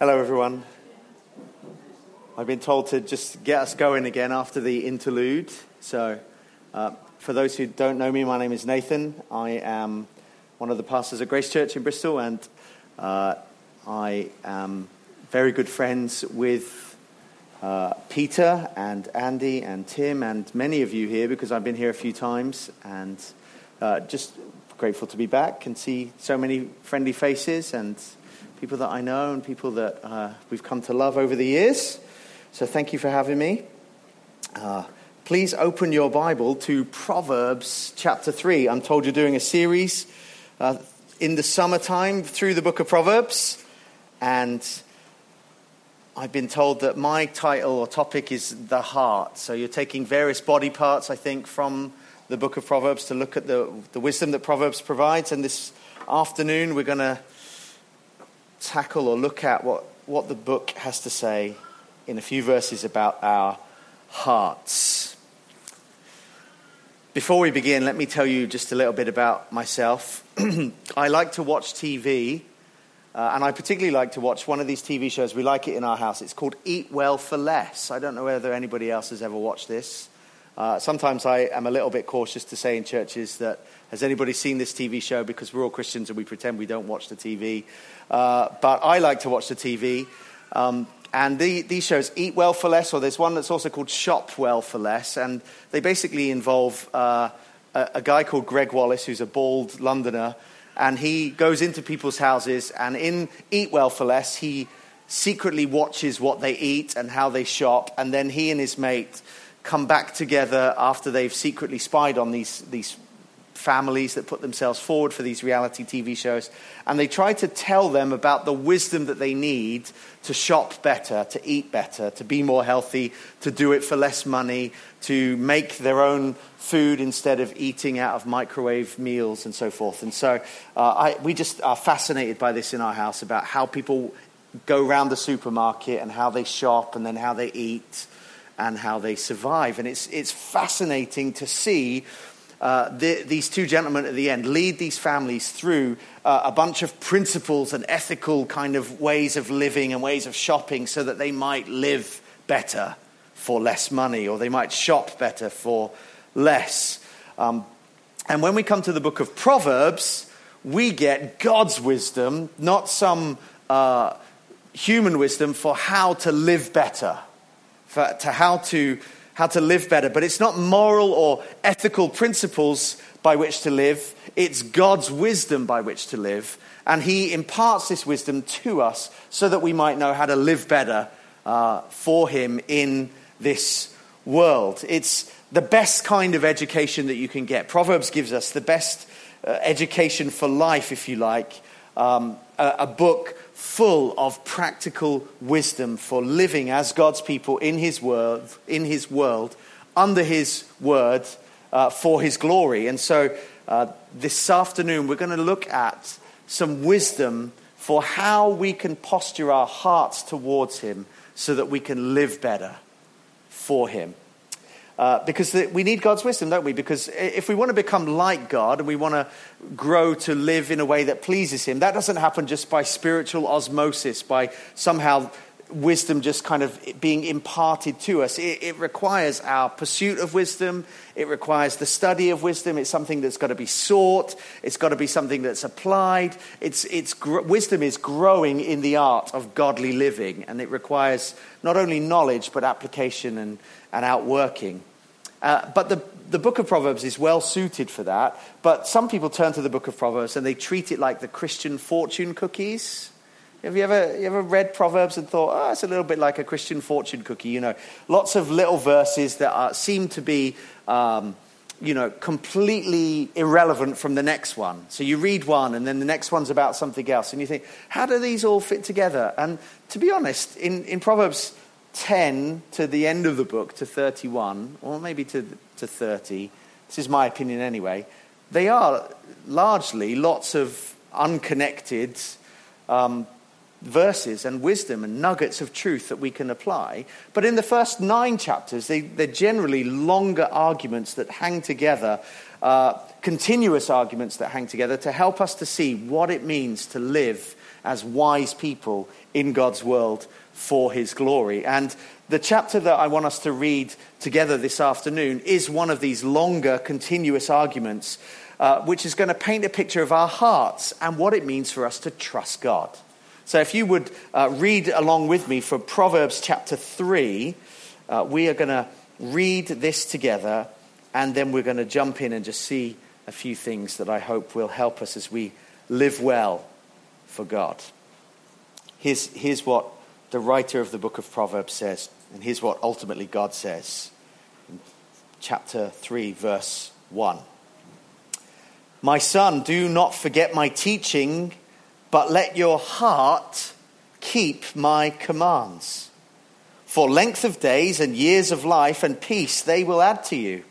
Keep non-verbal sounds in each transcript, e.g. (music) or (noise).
Hello, everyone. I've been told to just get us going again after the interlude. So, uh, for those who don't know me, my name is Nathan. I am one of the pastors at Grace Church in Bristol, and uh, I am very good friends with uh, Peter and Andy and Tim and many of you here because I've been here a few times, and uh, just grateful to be back and see so many friendly faces and people that I know and people that uh, we've come to love over the years. So thank you for having me. Uh, please open your Bible to Proverbs chapter 3. I'm told you're doing a series uh, in the summertime through the book of Proverbs. And I've been told that my title or topic is the heart. So you're taking various body parts, I think, from the book of Proverbs to look at the, the wisdom that Proverbs provides. And this afternoon, we're going to tackle or look at what, what the book has to say in a few verses about our hearts. Before we begin, let me tell you just a little bit about myself. (clears throat) I like to watch TV, uh, and I particularly like to watch one of these TV shows. We like it in our house. It's called Eat Well for Less. I don't know whether anybody else has ever watched this. Uh, sometimes I am a little bit cautious to say in churches that, has anybody seen this TV show? Because we're all Christians and we pretend we don't watch the TV. Uh, but I like to watch the TV. Um, and the, these shows, Eat Well for Less, or there's one that's also called Shop Well for Less. And they basically involve uh, a, a guy called Greg Wallace, who's a bald Londoner. And he goes into people's houses, and in Eat Well for Less, he secretly watches what they eat and how they shop. And then he and his mate come back together after they've secretly spied on these, these families that put themselves forward for these reality TV shows, and they try to tell them about the wisdom that they need to shop better, to eat better, to be more healthy, to do it for less money, to make their own food instead of eating out of microwave meals and so forth. And so uh, I, we just are fascinated by this in our house about how people go around the supermarket and how they shop and then how they eat and how they survive. And it's, it's fascinating to see uh, the, these two gentlemen at the end lead these families through uh, a bunch of principles and ethical kind of ways of living and ways of shopping so that they might live better for less money or they might shop better for less. Um, and when we come to the book of Proverbs, we get God's wisdom, not some uh, human wisdom for how to live better, for, to how to how to live better. But it's not moral or ethical principles by which to live, it's God's wisdom by which to live. And He imparts this wisdom to us so that we might know how to live better uh, for Him in this world. It's the best kind of education that you can get. Proverbs gives us the best uh, education for life, if you like. Um, a, a book full of practical wisdom for living as God's people in His world, in His world, under His word, uh, for His glory. And so, uh, this afternoon, we're going to look at some wisdom for how we can posture our hearts towards Him so that we can live better for Him. Uh, because the, we need God's wisdom, don't we? Because if we want to become like God and we want to grow to live in a way that pleases Him, that doesn't happen just by spiritual osmosis, by somehow wisdom just kind of being imparted to us. It, it, requires our pursuit of wisdom. It requires the study of wisdom. It's something that's got to be sought. It's got to be something that's applied. It's, it's, wisdom is growing in the art of godly living, and it requires not only knowledge, but application and, and outworking. Uh, but the, the book of Proverbs is well suited for that. But some people turn to the book of Proverbs and they treat it like the Christian fortune cookies. Have you ever, you ever read Proverbs and thought, oh, it's a little bit like a Christian fortune cookie? You know, lots of little verses that are, seem to be, um, you know, completely irrelevant from the next one. So you read one and then the next one's about something else. And you think, how do these all fit together? And to be honest, in, in Proverbs 10 to the end of the book, to 31, or maybe to, to 30, this is my opinion anyway, they are largely lots of unconnected um, verses and wisdom and nuggets of truth that we can apply. But in the first nine chapters, they, are generally longer arguments that hang together, uh, continuous arguments that hang together to help us to see what it means to live as wise people in God's world for his glory. And the chapter that I want us to read together this afternoon is one of these longer, continuous arguments, uh, which is going to paint a picture of our hearts and what it means for us to trust God. So, if you would uh, read along with me from Proverbs chapter 3, uh, we are going to read this together and then we're going to jump in and just see a few things that I hope will help us as we live well for God. Here's, here's what the writer of the book of Proverbs says, and here's what ultimately God says in chapter 3, verse 1. My son, do not forget my teaching, but let your heart keep my commands. For length of days and years of life and peace they will add to you.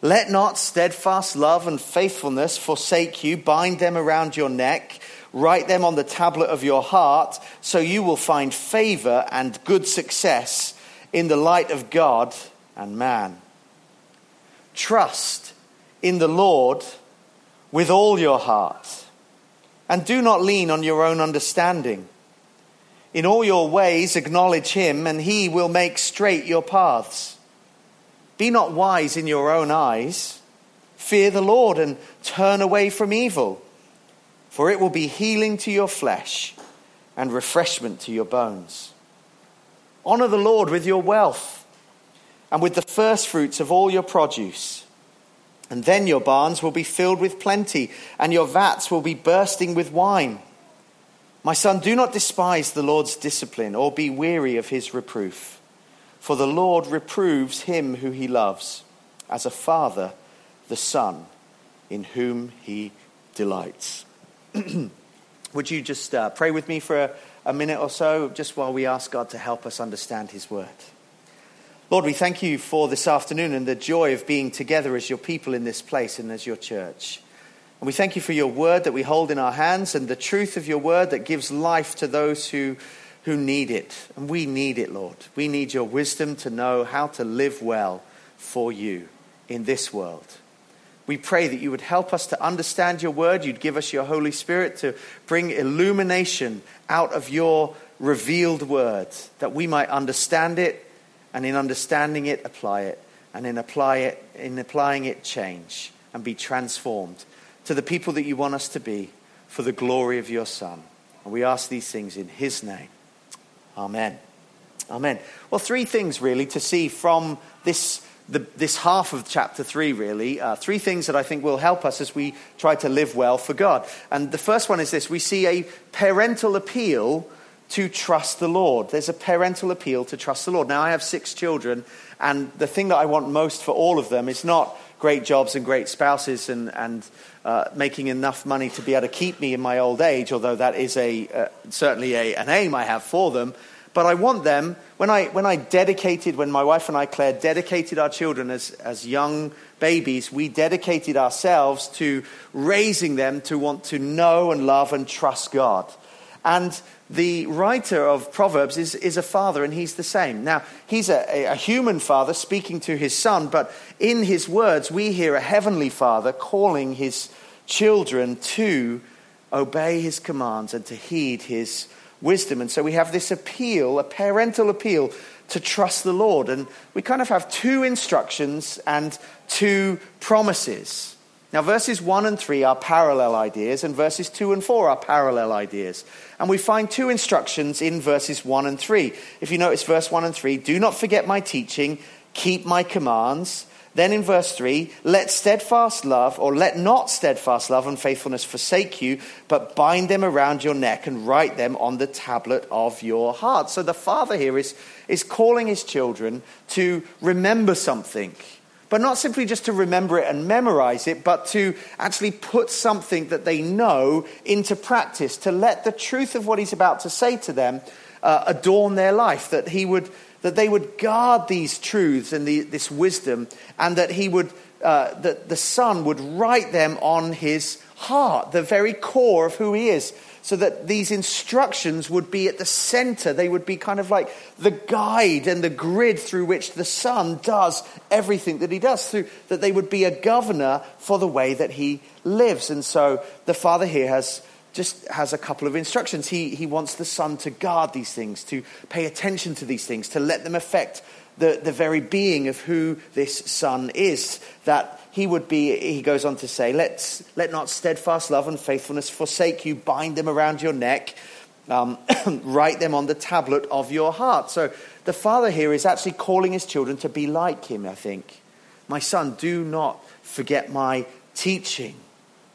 Let not steadfast love and faithfulness forsake you. Bind them around your neck. Write them on the tablet of your heart, so you will find favor and good success in the light of God and man. Trust in the Lord with all your heart, and do not lean on your own understanding. In all your ways, acknowledge him, and he will make straight your paths. Be not wise in your own eyes. Fear the Lord and turn away from evil for it will be healing to your flesh and refreshment to your bones. Honor the Lord with your wealth and with the firstfruits of all your produce. And then your barns will be filled with plenty, and your vats will be bursting with wine. My son, do not despise the Lord's discipline or be weary of his reproof. For the Lord reproves him who he loves, as a father the son in whom he delights. (clears throat) Would you just uh, pray with me for a, a minute or so, just while we ask God to help us understand His Word? Lord, we thank you for this afternoon and the joy of being together as your people in this place and as your church. And we thank you for your word that we hold in our hands and the truth of your word that gives life to those who, who need it. And we need it, Lord. We need your wisdom to know how to live well for you in this world. We pray that you would help us to understand your word. You'd give us your Holy Spirit to bring illumination out of your revealed word, that we might understand it, and in understanding it, apply it, and in, apply it, in applying it, change and be transformed to the people that you want us to be for the glory of your Son. And we ask these things in his name. Amen. Amen. Well, three things really to see from this the, this half of chapter 3, really. Uh, three things that I think will help us as we try to live well for God. And the first one is this we see a parental appeal to trust the Lord. There's a parental appeal to trust the Lord. Now, I have six children, and the thing that I want most for all of them is not great jobs and great spouses and, and uh, making enough money to be able to keep me in my old age, although that is a, uh, certainly a, an aim I have for them. But I want them, when I, when I dedicated, when my wife and I, Claire, dedicated our children as, as young babies, we dedicated ourselves to raising them to want to know and love and trust God. And the writer of Proverbs is, is a father, and he's the same. Now, he's a, a human father speaking to his son, but in his words, we hear a heavenly father calling his children to obey his commands and to heed his wisdom. And so we have this appeal, a parental appeal to trust the Lord. And we kind of have two instructions and two promises. Now, verses 1 and 3 are parallel ideas, and verses 2 and 4 are parallel ideas. And we find two instructions in verses 1 and 3. If you notice verse 1 and 3, do not forget my teaching, keep my commands. Then in verse 3, let steadfast love, or let not steadfast love and faithfulness forsake you, but bind them around your neck and write them on the tablet of your heart. So the father here is, is calling his children to remember something, but not simply just to remember it and memorize it, but to actually put something that they know into practice, to let the truth of what he's about to say to them uh, adorn their life, that he would that they would guard these truths and the, this wisdom, and that he would, uh, that the Son would write them on his heart, the very core of who he is, so that these instructions would be at the center. They would be kind of like the guide and the grid through which the Son does everything that he does, through, that they would be a governor for the way that he lives. And so the Father here has just has a couple of instructions. He, he wants the son to guard these things, to pay attention to these things, to let them affect the, the very being of who this son is. That he would be, he goes on to say, Let's, let not steadfast love and faithfulness forsake you, bind them around your neck, um, (coughs) write them on the tablet of your heart. So the father here is actually calling his children to be like him, I think. My son, do not forget my teaching.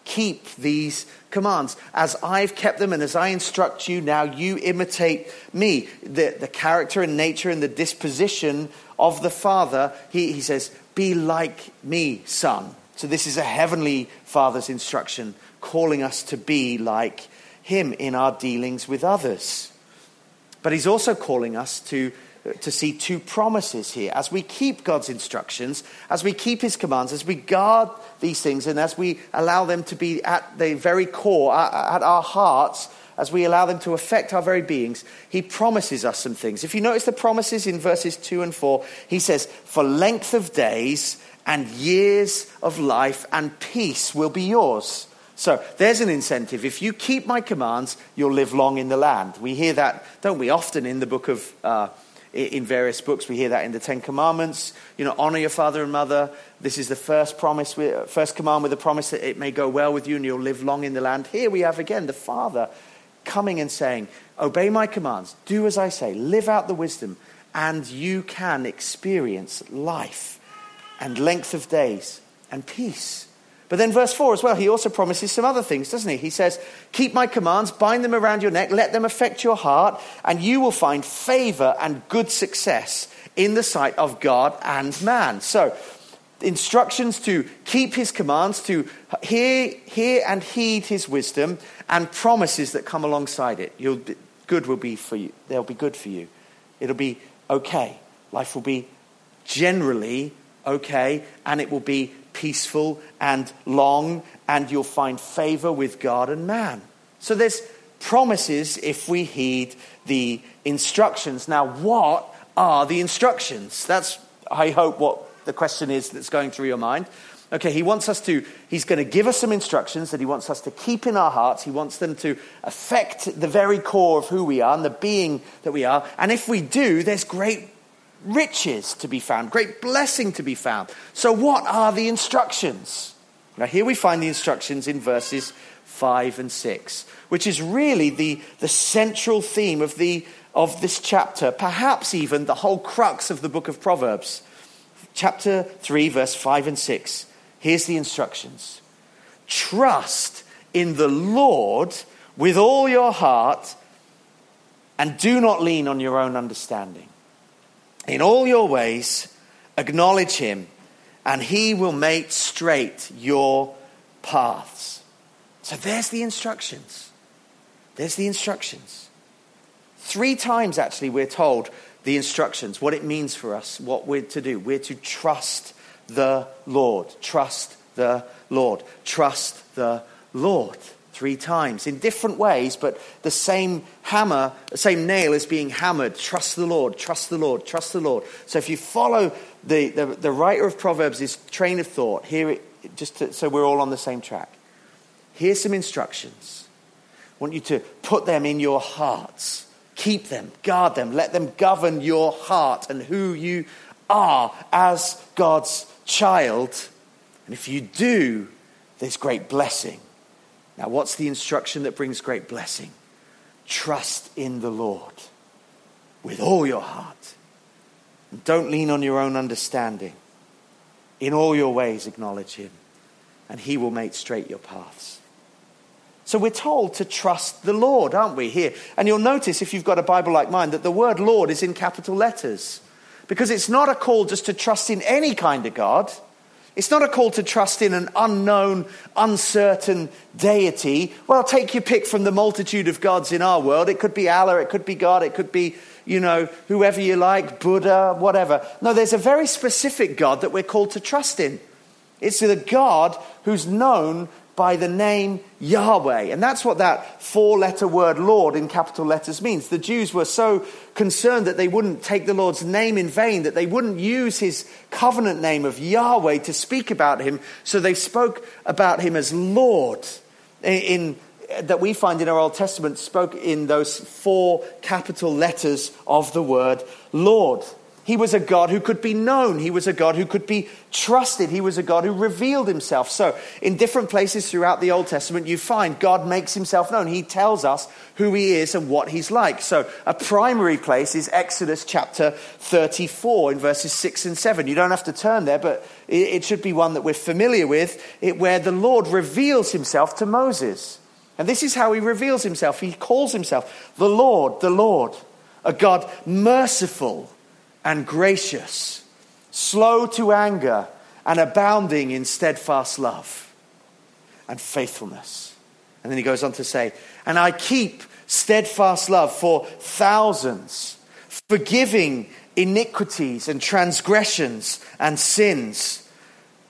Keep these commands. As I've kept them and as I instruct you, now you imitate me. The, the character and nature and the disposition of the Father, he, he says, Be like me, son. So this is a heavenly Father's instruction, calling us to be like him in our dealings with others. But he's also calling us to to see two promises here. As we keep God's instructions, as we keep His commands, as we guard these things, and as we allow them to be at the very core, at our hearts, as we allow them to affect our very beings, He promises us some things. If you notice the promises in verses 2 and 4, He says, For length of days and years of life and peace will be yours. So there's an incentive. If you keep my commands, you'll live long in the land. We hear that, don't we, often in the book of. Uh, in various books. We hear that in the Ten Commandments. You know, honor your father and mother. This is the first promise, first command with the promise that it may go well with you and you'll live long in the land. Here we have again the father coming and saying, Obey my commands, do as I say, live out the wisdom, and you can experience life and length of days and peace. But then, verse 4 as well, he also promises some other things, doesn't he? He says, Keep my commands, bind them around your neck, let them affect your heart, and you will find favor and good success in the sight of God and man. So, instructions to keep his commands, to hear, hear and heed his wisdom, and promises that come alongside it. You'll good will be for you. They'll be good for you. It'll be okay. Life will be generally okay, and it will be peaceful and long, and you'll find favor with God and man. So there's promises if we heed the instructions. Now, what are the instructions? That's, I hope, what the question is that's going through your mind. Okay, he wants us to, he's going to give us some instructions that he wants us to keep in our hearts. He wants them to affect the very core of who we are and the being that we are. And if we do, there's great riches to be found, great blessing to be found. So, what are the instructions? Now, here we find the instructions in verses 5 and 6, which is really the, the central theme of, the, of this chapter, perhaps even the whole crux of the book of Proverbs. Chapter 3, verse 5 and 6. Here's the instructions Trust in the Lord with all your heart and do not lean on your own understanding. In all your ways, acknowledge him, and he will make straight your paths. So there's the instructions. There's the instructions. Three times, actually, we're told the instructions, what it means for us, what we're to do. We're to trust the Lord. Trust the Lord. Trust the Lord three times in different ways, but the same hammer, the same nail is being hammered. Trust the Lord, trust the Lord, trust the Lord. So if you follow the, the, the writer of Proverbs' train of thought, here, it, just to, so we're all on the same track, here's some instructions. I want you to put them in your hearts. Keep them, guard them, let them govern your heart and who you are as God's child. And if you do, there's great blessing. Now, what's the instruction that brings great blessing? Trust in the Lord with all your heart. And don't lean on your own understanding. In all your ways, acknowledge Him, and He will make straight your paths. So we're told to trust the Lord, aren't we, here? And you'll notice, if you've got a Bible like mine, that the word Lord is in capital letters. Because it's not a call just to trust in any kind of God. It's not a call to trust in an unknown, uncertain deity. Well, take your pick from the multitude of gods in our world. It could be Allah, it could be God, it could be, you know, whoever you like, Buddha, whatever. No, there's a very specific God that we're called to trust in. It's the God who's known by the name Yahweh. And that's what that four letter word Lord in capital letters means. The Jews were so concerned that they wouldn't take the Lord's name in vain, that they wouldn't use his covenant name of Yahweh to speak about him. So they spoke about him as Lord in, that we find in our Old Testament spoke in those four capital letters of the word Lord. He was a God who could be known. He was a God who could be trusted. He was a God who revealed himself. So, in different places throughout the Old Testament, you find God makes himself known. He tells us who he is and what he's like. So, a primary place is Exodus chapter 34 in verses 6 and 7. You don't have to turn there, but it should be one that we're familiar with, where the Lord reveals himself to Moses. And this is how he reveals himself. He calls himself the Lord, the Lord, a God merciful and gracious, slow to anger, and abounding in steadfast love and faithfulness. And then he goes on to say, And I keep steadfast love for thousands, forgiving iniquities and transgressions and sins.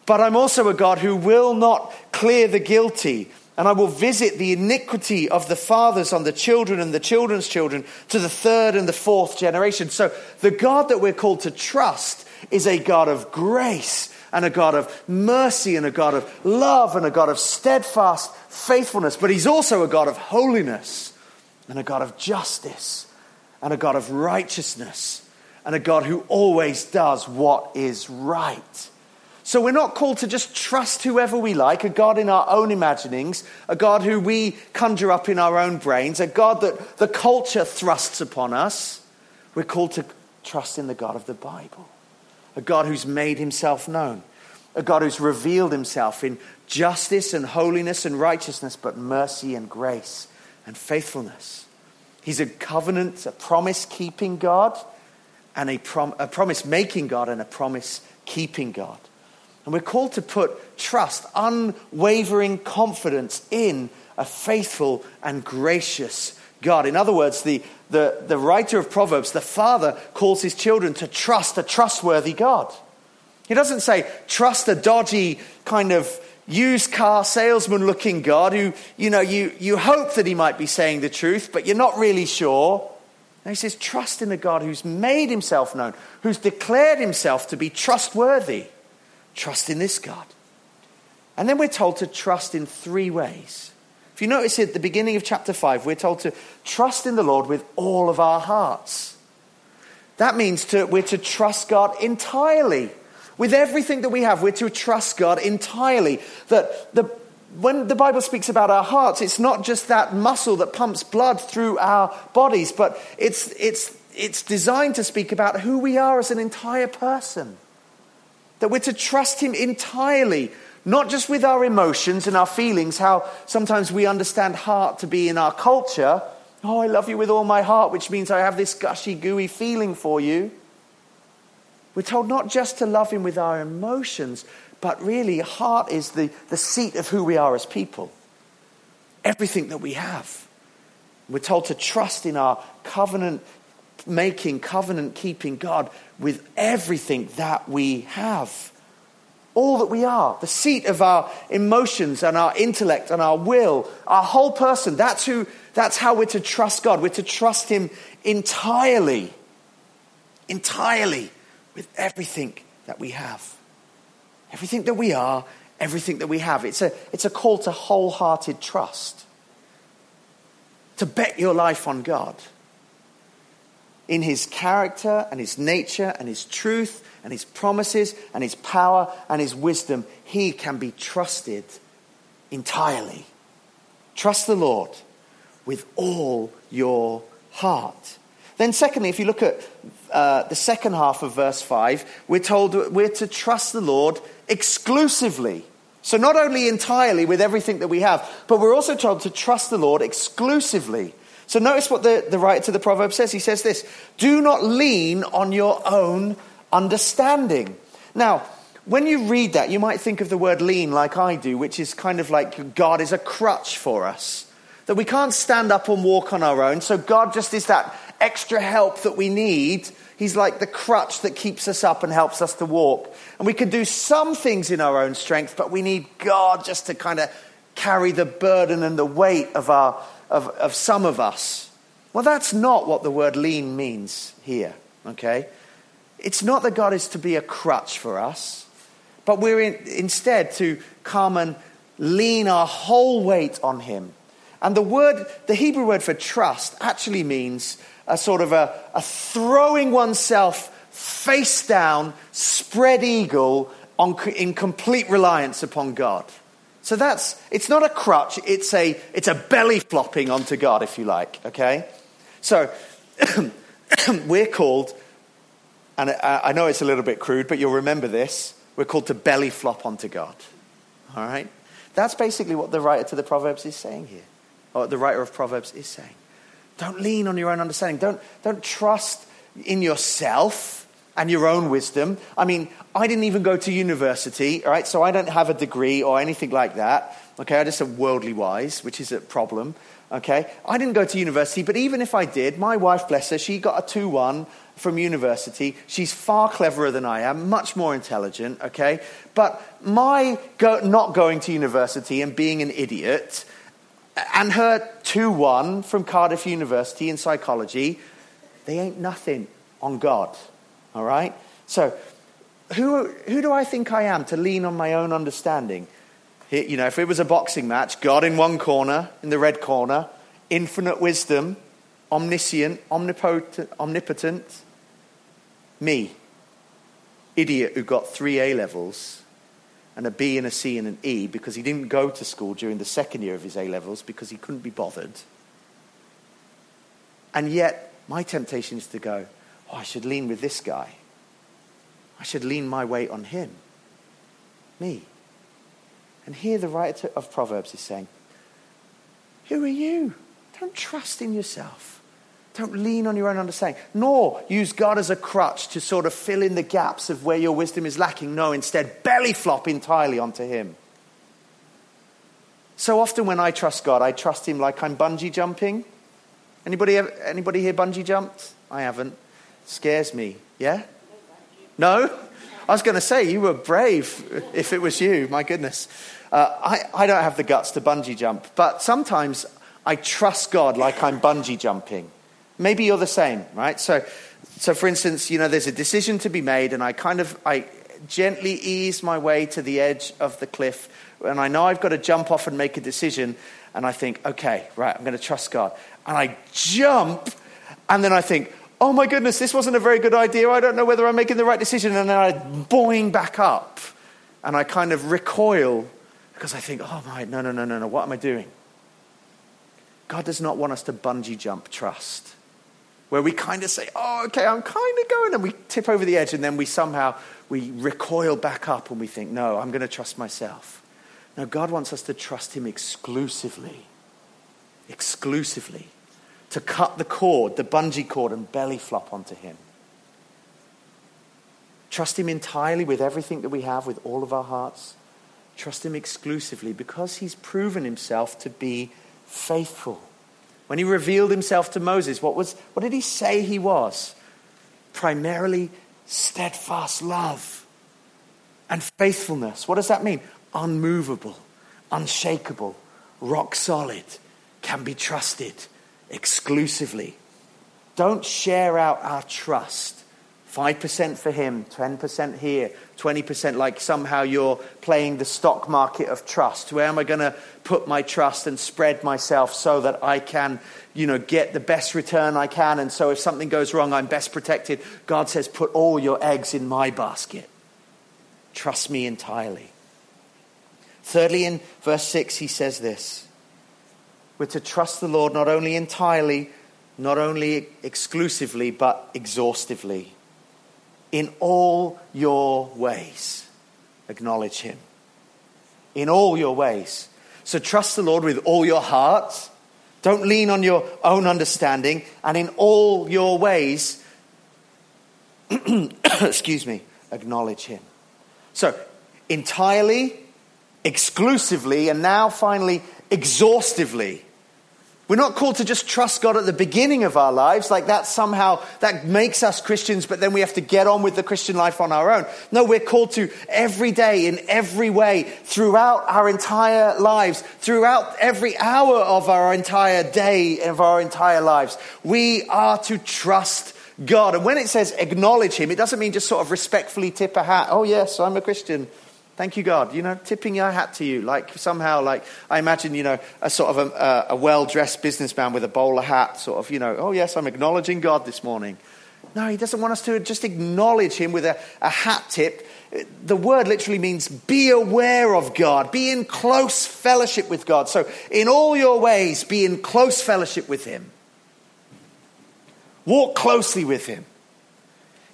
But I'm also a God who will not clear the guilty and I will visit the iniquity of the fathers on the children and the children's children to the third and the fourth generation. So the God that we're called to trust is a God of grace and a God of mercy and a God of love and a God of steadfast faithfulness. But he's also a God of holiness and a God of justice and a God of righteousness and a God who always does what is right. So we're not called to just trust whoever we like, a God in our own imaginings, a God who we conjure up in our own brains, a God that the culture thrusts upon us. We're called to trust in the God of the Bible, a God who's made himself known, a God who's revealed himself in justice and holiness and righteousness, but mercy and grace and faithfulness. He's a covenant, a promise keeping God, and a, prom- a promise making God, and a promise keeping God. And we're called to put trust, unwavering confidence in a faithful and gracious God. In other words, the, the, the writer of Proverbs, the father, calls his children to trust a trustworthy God. He doesn't say, trust a dodgy kind of used car salesman looking God who, you know, you, you hope that he might be saying the truth, but you're not really sure. And he says, trust in a God who's made himself known, who's declared himself to be trustworthy. Trust in this God. And then we're told to trust in three ways. If you notice at the beginning of chapter 5, we're told to trust in the Lord with all of our hearts. That means to, we're to trust God entirely. With everything that we have, we're to trust God entirely. That the, when the Bible speaks about our hearts, it's not just that muscle that pumps blood through our bodies, but it's, it's, it's designed to speak about who we are as an entire person. That we're to trust Him entirely, not just with our emotions and our feelings, how sometimes we understand heart to be in our culture. Oh, I love you with all my heart, which means I have this gushy, gooey feeling for you. We're told not just to love Him with our emotions, but really, heart is the, the seat of who we are as people. Everything that we have. We're told to trust in our covenant making, covenant keeping God with everything that we have. All that we are, the seat of our emotions and our intellect and our will, our whole person. That's, who, that's how we're to trust God. We're to trust Him entirely, entirely with everything that we have. Everything that we are, everything that we have. It's a, it's a call to wholehearted trust, to bet your life on God in his character and his nature and his truth and his promises and his power and his wisdom, he can be trusted entirely. Trust the Lord with all your heart. Then, secondly, if you look at uh, the second half of verse 5, we're told we're to trust the Lord exclusively. So, not only entirely with everything that we have, but we're also told to trust the Lord exclusively. So notice what the, the writer to the proverb says. He says this Do not lean on your own understanding. Now, when you read that, you might think of the word lean like I do, which is kind of like God is a crutch for us. That we can't stand up and walk on our own, so God just is that extra help that we need. He's like the crutch that keeps us up and helps us to walk. And we can do some things in our own strength, but we need God just to kind of carry the burden and the weight of our of, of some of us. Well, that's not what the word lean means here, okay? It's not that God is to be a crutch for us, but we're in, instead to come and lean our whole weight on Him And the word, the Hebrew word for trust actually means a sort of a, a throwing oneself face down, spread eagle on, in complete reliance upon God. So that's, it's not a crutch, it's a, it's a belly flopping onto God, if you like, okay? So (coughs) we're called, and I know it's a little bit crude, but you'll remember this, we're called to belly flop onto God, all right? That's basically what the writer to the Proverbs is saying here, or the writer of Proverbs is saying. Don't lean on your own understanding. Don't, don't trust in yourself and your own wisdom. I mean, I didn't even go to university, right? So I don't have a degree or anything like that. Okay, I just am worldly wise, which is a problem. Okay, I didn't go to university, but even if I did, my wife, bless her, she got a 2 1 from university. She's far cleverer than I am, much more intelligent, okay? But my go- not going to university and being an idiot, and her 2 1 from Cardiff University in psychology, they ain't nothing on God. All right? So, who, who do I think I am to lean on my own understanding? You know, if it was a boxing match, God in one corner, in the red corner, infinite wisdom, omniscient, omnipotent, omnipotent, me, idiot who got three A levels and a B and a C and an E because he didn't go to school during the second year of his A levels because he couldn't be bothered. And yet, my temptation is to go, oh, I should lean with this guy. I should lean my weight on him. Me. And here the writer of Proverbs is saying, Who are you? Don't trust in yourself. Don't lean on your own understanding, nor use God as a crutch to sort of fill in the gaps of where your wisdom is lacking. No, instead, belly flop entirely onto Him. So often when I trust God, I trust Him like I'm bungee jumping. Anybody, anybody here bungee jumped? I haven't scares me. Yeah? No? I was going to say, you were brave (laughs) if it was you. My goodness. Uh, I, I don't have the guts to bungee jump, but sometimes I trust God like I'm bungee jumping. Maybe you're the same, right? So, so for instance, you know, there's a decision to be made, and I kind of, I gently ease my way to the edge of the cliff, and I know I've got to jump off and make a decision, and I think, okay, right, I'm going to trust God. And I jump, and then I think, oh my goodness, this wasn't a very good idea. I don't know whether I'm making the right decision. And then I boing back up and I kind of recoil because I think, oh my, no, no, no, no, no, what am I doing? God does not want us to bungee jump trust, where we kind of say, oh, okay, I'm kind of going, and we tip over the edge, and then we somehow we recoil back up and we think, no, I'm going to trust myself. Now, God wants us to trust Him exclusively. Exclusively to cut the cord, the bungee cord, and belly flop onto Him. Trust Him entirely with everything that we have, with all of our hearts. Trust Him exclusively because He's proven Himself to be faithful. When He revealed Himself to Moses, what, was, what did He say He was? Primarily steadfast love and faithfulness. What does that mean? Unmovable, unshakable, rock solid, can be trusted exclusively. Don't share out our trust. 5% for him, 10% here, 20% like somehow you're playing the stock market of trust. Where am I going to put my trust and spread myself so that I can, you know, get the best return I can and so if something goes wrong I'm best protected. God says put all your eggs in my basket. Trust me entirely. Thirdly in verse 6 he says this. We're to trust the Lord not only entirely, not only exclusively, but exhaustively. In all your ways, acknowledge Him. In all your ways. So trust the Lord with all your heart. Don't lean on your own understanding. And in all your ways, (clears throat) excuse me, acknowledge Him. So, entirely, exclusively, and now finally, exhaustively. We're not called to just trust God at the beginning of our lives, like that somehow, that makes us Christians, but then we have to get on with the Christian life on our own. No, we're called to every day, in every way, throughout our entire lives, throughout every hour of our entire day, of our entire lives. We are to trust God. And when it says acknowledge Him, it doesn't mean just sort of respectfully tip a hat. Oh, yes, I'm a Christian. Thank you, God. You know, tipping your hat to you. Like somehow, like I imagine, you know, a sort of a, a well dressed businessman with a bowler hat, sort of, you know, oh, yes, I'm acknowledging God this morning. No, he doesn't want us to just acknowledge him with a, a hat tip. The word literally means be aware of God, be in close fellowship with God. So, in all your ways, be in close fellowship with him. Walk closely with him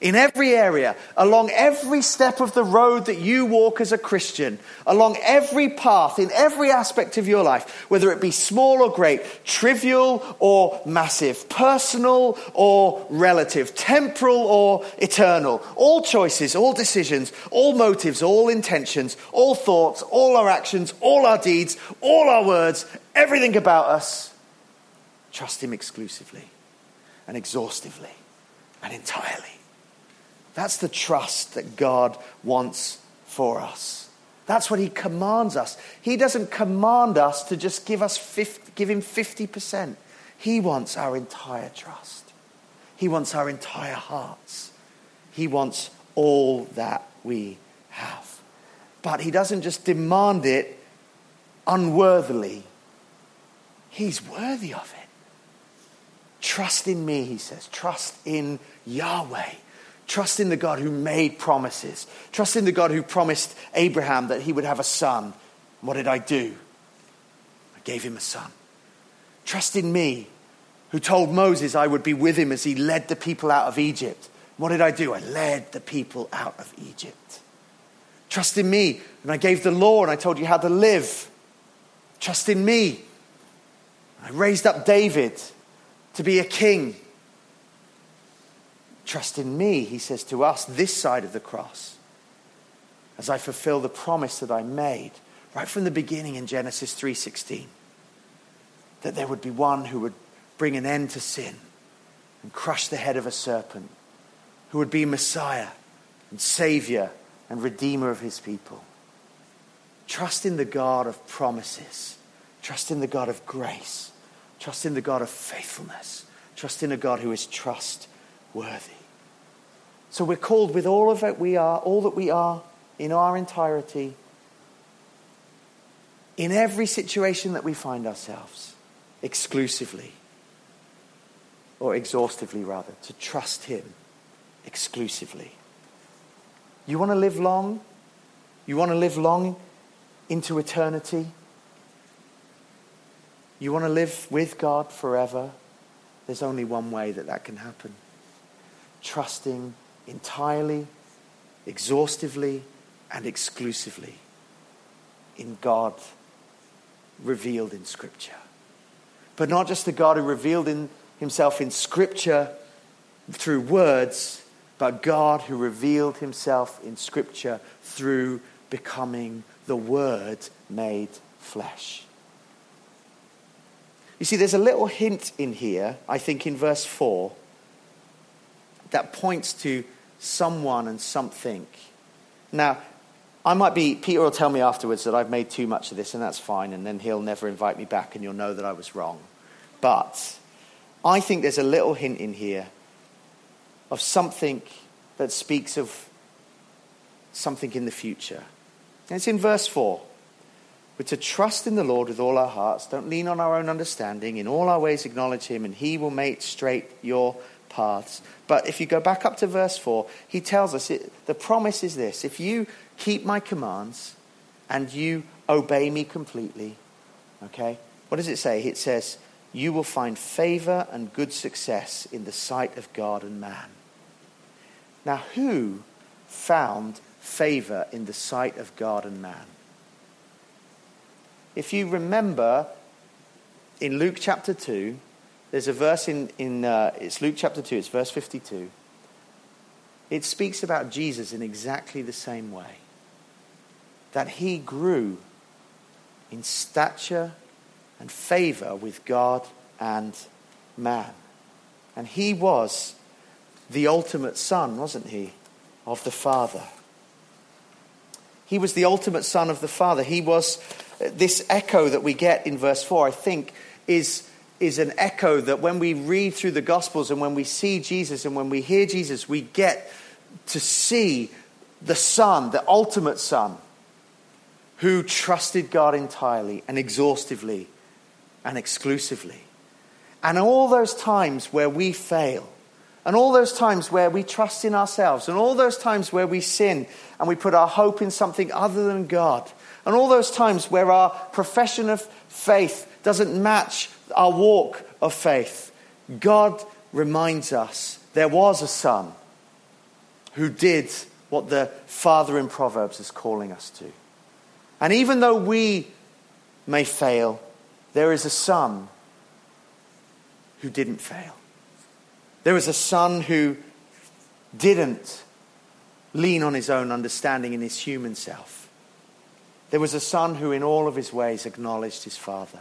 in every area, along every step of the road that you walk as a Christian, along every path, in every aspect of your life, whether it be small or great, trivial or massive, personal or relative, temporal or eternal, all choices, all decisions, all motives, all intentions, all thoughts, all our actions, all our deeds, all our words, everything about us, trust Him exclusively and exhaustively and entirely. That's the trust that God wants for us. That's what He commands us. He doesn't command us to just give, us 50, give Him 50%. He wants our entire trust, He wants our entire hearts. He wants all that we have. But He doesn't just demand it unworthily, He's worthy of it. Trust in me, He says. Trust in Yahweh. Trust in the God who made promises. Trust in the God who promised Abraham that he would have a son. What did I do? I gave him a son. Trust in me, who told Moses I would be with him as he led the people out of Egypt. What did I do? I led the people out of Egypt. Trust in me, and I gave the law and I told you how to live. Trust in me. I raised up David to be a king. Trust in me, he says to us, this side of the cross, as I fulfill the promise that I made right from the beginning in Genesis 3:16 that there would be one who would bring an end to sin and crush the head of a serpent, who would be Messiah and Savior and Redeemer of his people. Trust in the God of promises. Trust in the God of grace. Trust in the God of faithfulness. Trust in a God who is trust worthy. So we're called with all of that we are, all that we are, in our entirety, in every situation that we find ourselves, exclusively, or exhaustively rather, to trust Him exclusively. You want to live long? You want to live long into eternity? You want to live with God forever? There's only one way that that can happen trusting entirely, exhaustively, and exclusively in God revealed in Scripture. But not just the God who revealed in himself in Scripture through words, but God who revealed himself in Scripture through becoming the Word made flesh. You see, there's a little hint in here, I think, in verse 4 that points to someone and something. Now, I might be, Peter will tell me afterwards that I've made too much of this, and that's fine, and then he'll never invite me back, and you'll know that I was wrong. But I think there's a little hint in here of something that speaks of something in the future. And it's in verse 4. We're to trust in the Lord with all our hearts. Don't lean on our own understanding. In all our ways, acknowledge Him, and He will make straight your paths. But if you go back up to verse 4, he tells us it, the promise is this if you keep my commands and you obey me completely, okay, what does it say? It says, you will find favor and good success in the sight of God and man. Now, who found favor in the sight of God and man? If you remember in Luke chapter 2, there's a verse in, in uh, it's Luke chapter 2, it's verse 52. It speaks about Jesus in exactly the same way. That he grew in stature and favor with God and man. And he was the ultimate son, wasn't he, of the Father. He was the ultimate son of the Father. He was uh, this echo that we get in verse 4, I think, is is an echo that when we read through the Gospels and when we see Jesus and when we hear Jesus, we get to see the Son, the ultimate Son, who trusted God entirely and exhaustively and exclusively. And all those times where we fail, and all those times where we trust in ourselves, and all those times where we sin and we put our hope in something other than God, and all those times where our profession of faith doesn't match our walk of faith, God reminds us there was a son who did what the father in Proverbs is calling us to. And even though we may fail, there is a son who didn't fail. There is a son who didn't lean on his own understanding in his human self. There was a son who, in all of his ways, acknowledged his father.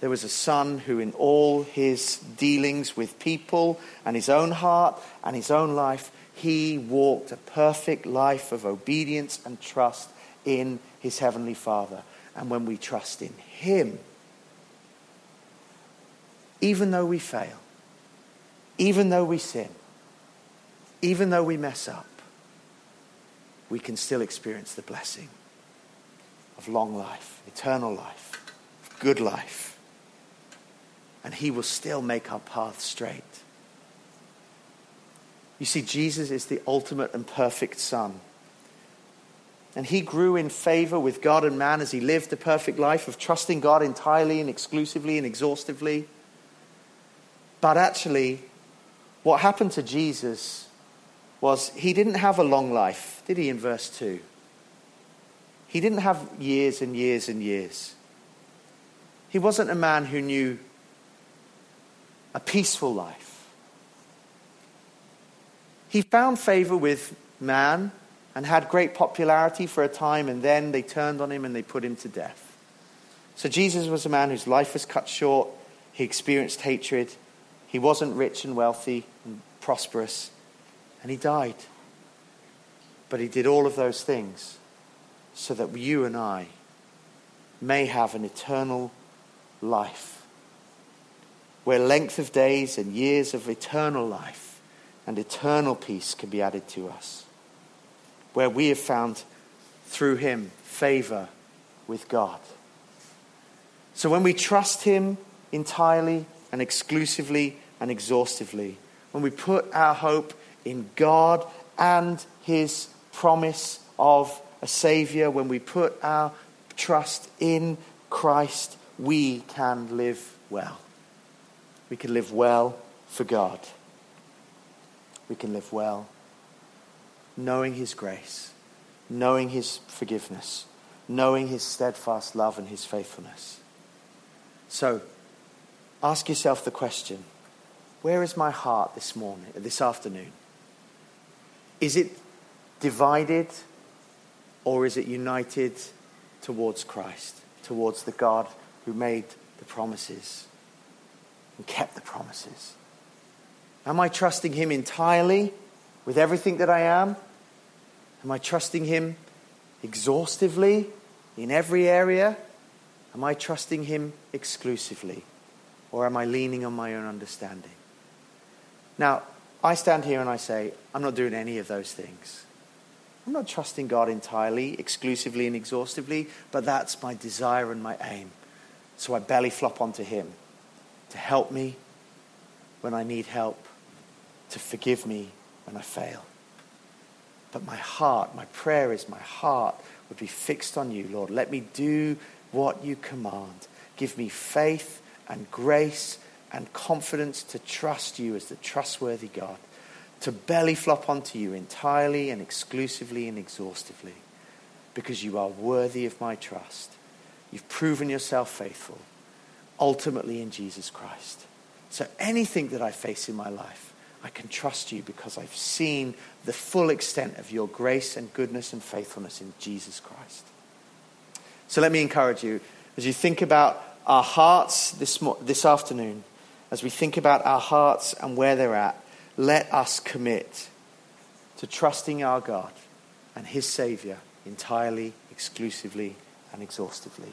There was a son who, in all his dealings with people and his own heart and his own life, he walked a perfect life of obedience and trust in his heavenly Father. And when we trust in him, even though we fail, even though we sin, even though we mess up, we can still experience the blessing of long life, eternal life, good life. And he will still make our path straight. You see, Jesus is the ultimate and perfect Son. And he grew in favor with God and man as he lived the perfect life of trusting God entirely and exclusively and exhaustively. But actually, what happened to Jesus was he didn't have a long life, did he, in verse 2? He didn't have years and years and years. He wasn't a man who knew a peaceful life. He found favor with man and had great popularity for a time, and then they turned on him and they put him to death. So Jesus was a man whose life was cut short. He experienced hatred. He wasn't rich and wealthy and prosperous, and he died. But he did all of those things so that you and I may have an eternal life where length of days and years of eternal life and eternal peace can be added to us, where we have found through him favor with God. So when we trust him entirely and exclusively and exhaustively, when we put our hope in God and his promise of a Savior, when we put our trust in Christ, we can live well. We can live well for God we can live well, knowing His grace, knowing His forgiveness, knowing His steadfast love and His faithfulness. So, ask yourself the question where is my heart this morning, uh, this afternoon? Is it divided or is it united towards Christ, towards the God who made the promises and kept the promises? Am I trusting Him entirely with everything that I am? Am I trusting Him exhaustively in every area? Am I trusting Him exclusively? Or am I leaning on my own understanding? Now, I stand here and I say, I'm not doing any of those things. I'm not trusting God entirely, exclusively, and exhaustively, but that's my desire and my aim. So I belly flop onto Him to help me when I need help to forgive me when I fail. But my heart, my prayer is my heart would be fixed on you, Lord. Let me do what you command. Give me faith and grace and confidence to trust you as the trustworthy God, to belly flop onto you entirely and exclusively and exhaustively, because you are worthy of my trust. You've proven yourself faithful, ultimately in Jesus Christ. So anything that I face in my life, I can trust you because I've seen the full extent of your grace and goodness and faithfulness in Jesus Christ. So let me encourage you as you think about our hearts this, this afternoon, as we think about our hearts and where they're at, let us commit to trusting our God and His Savior entirely, exclusively, and exhaustively.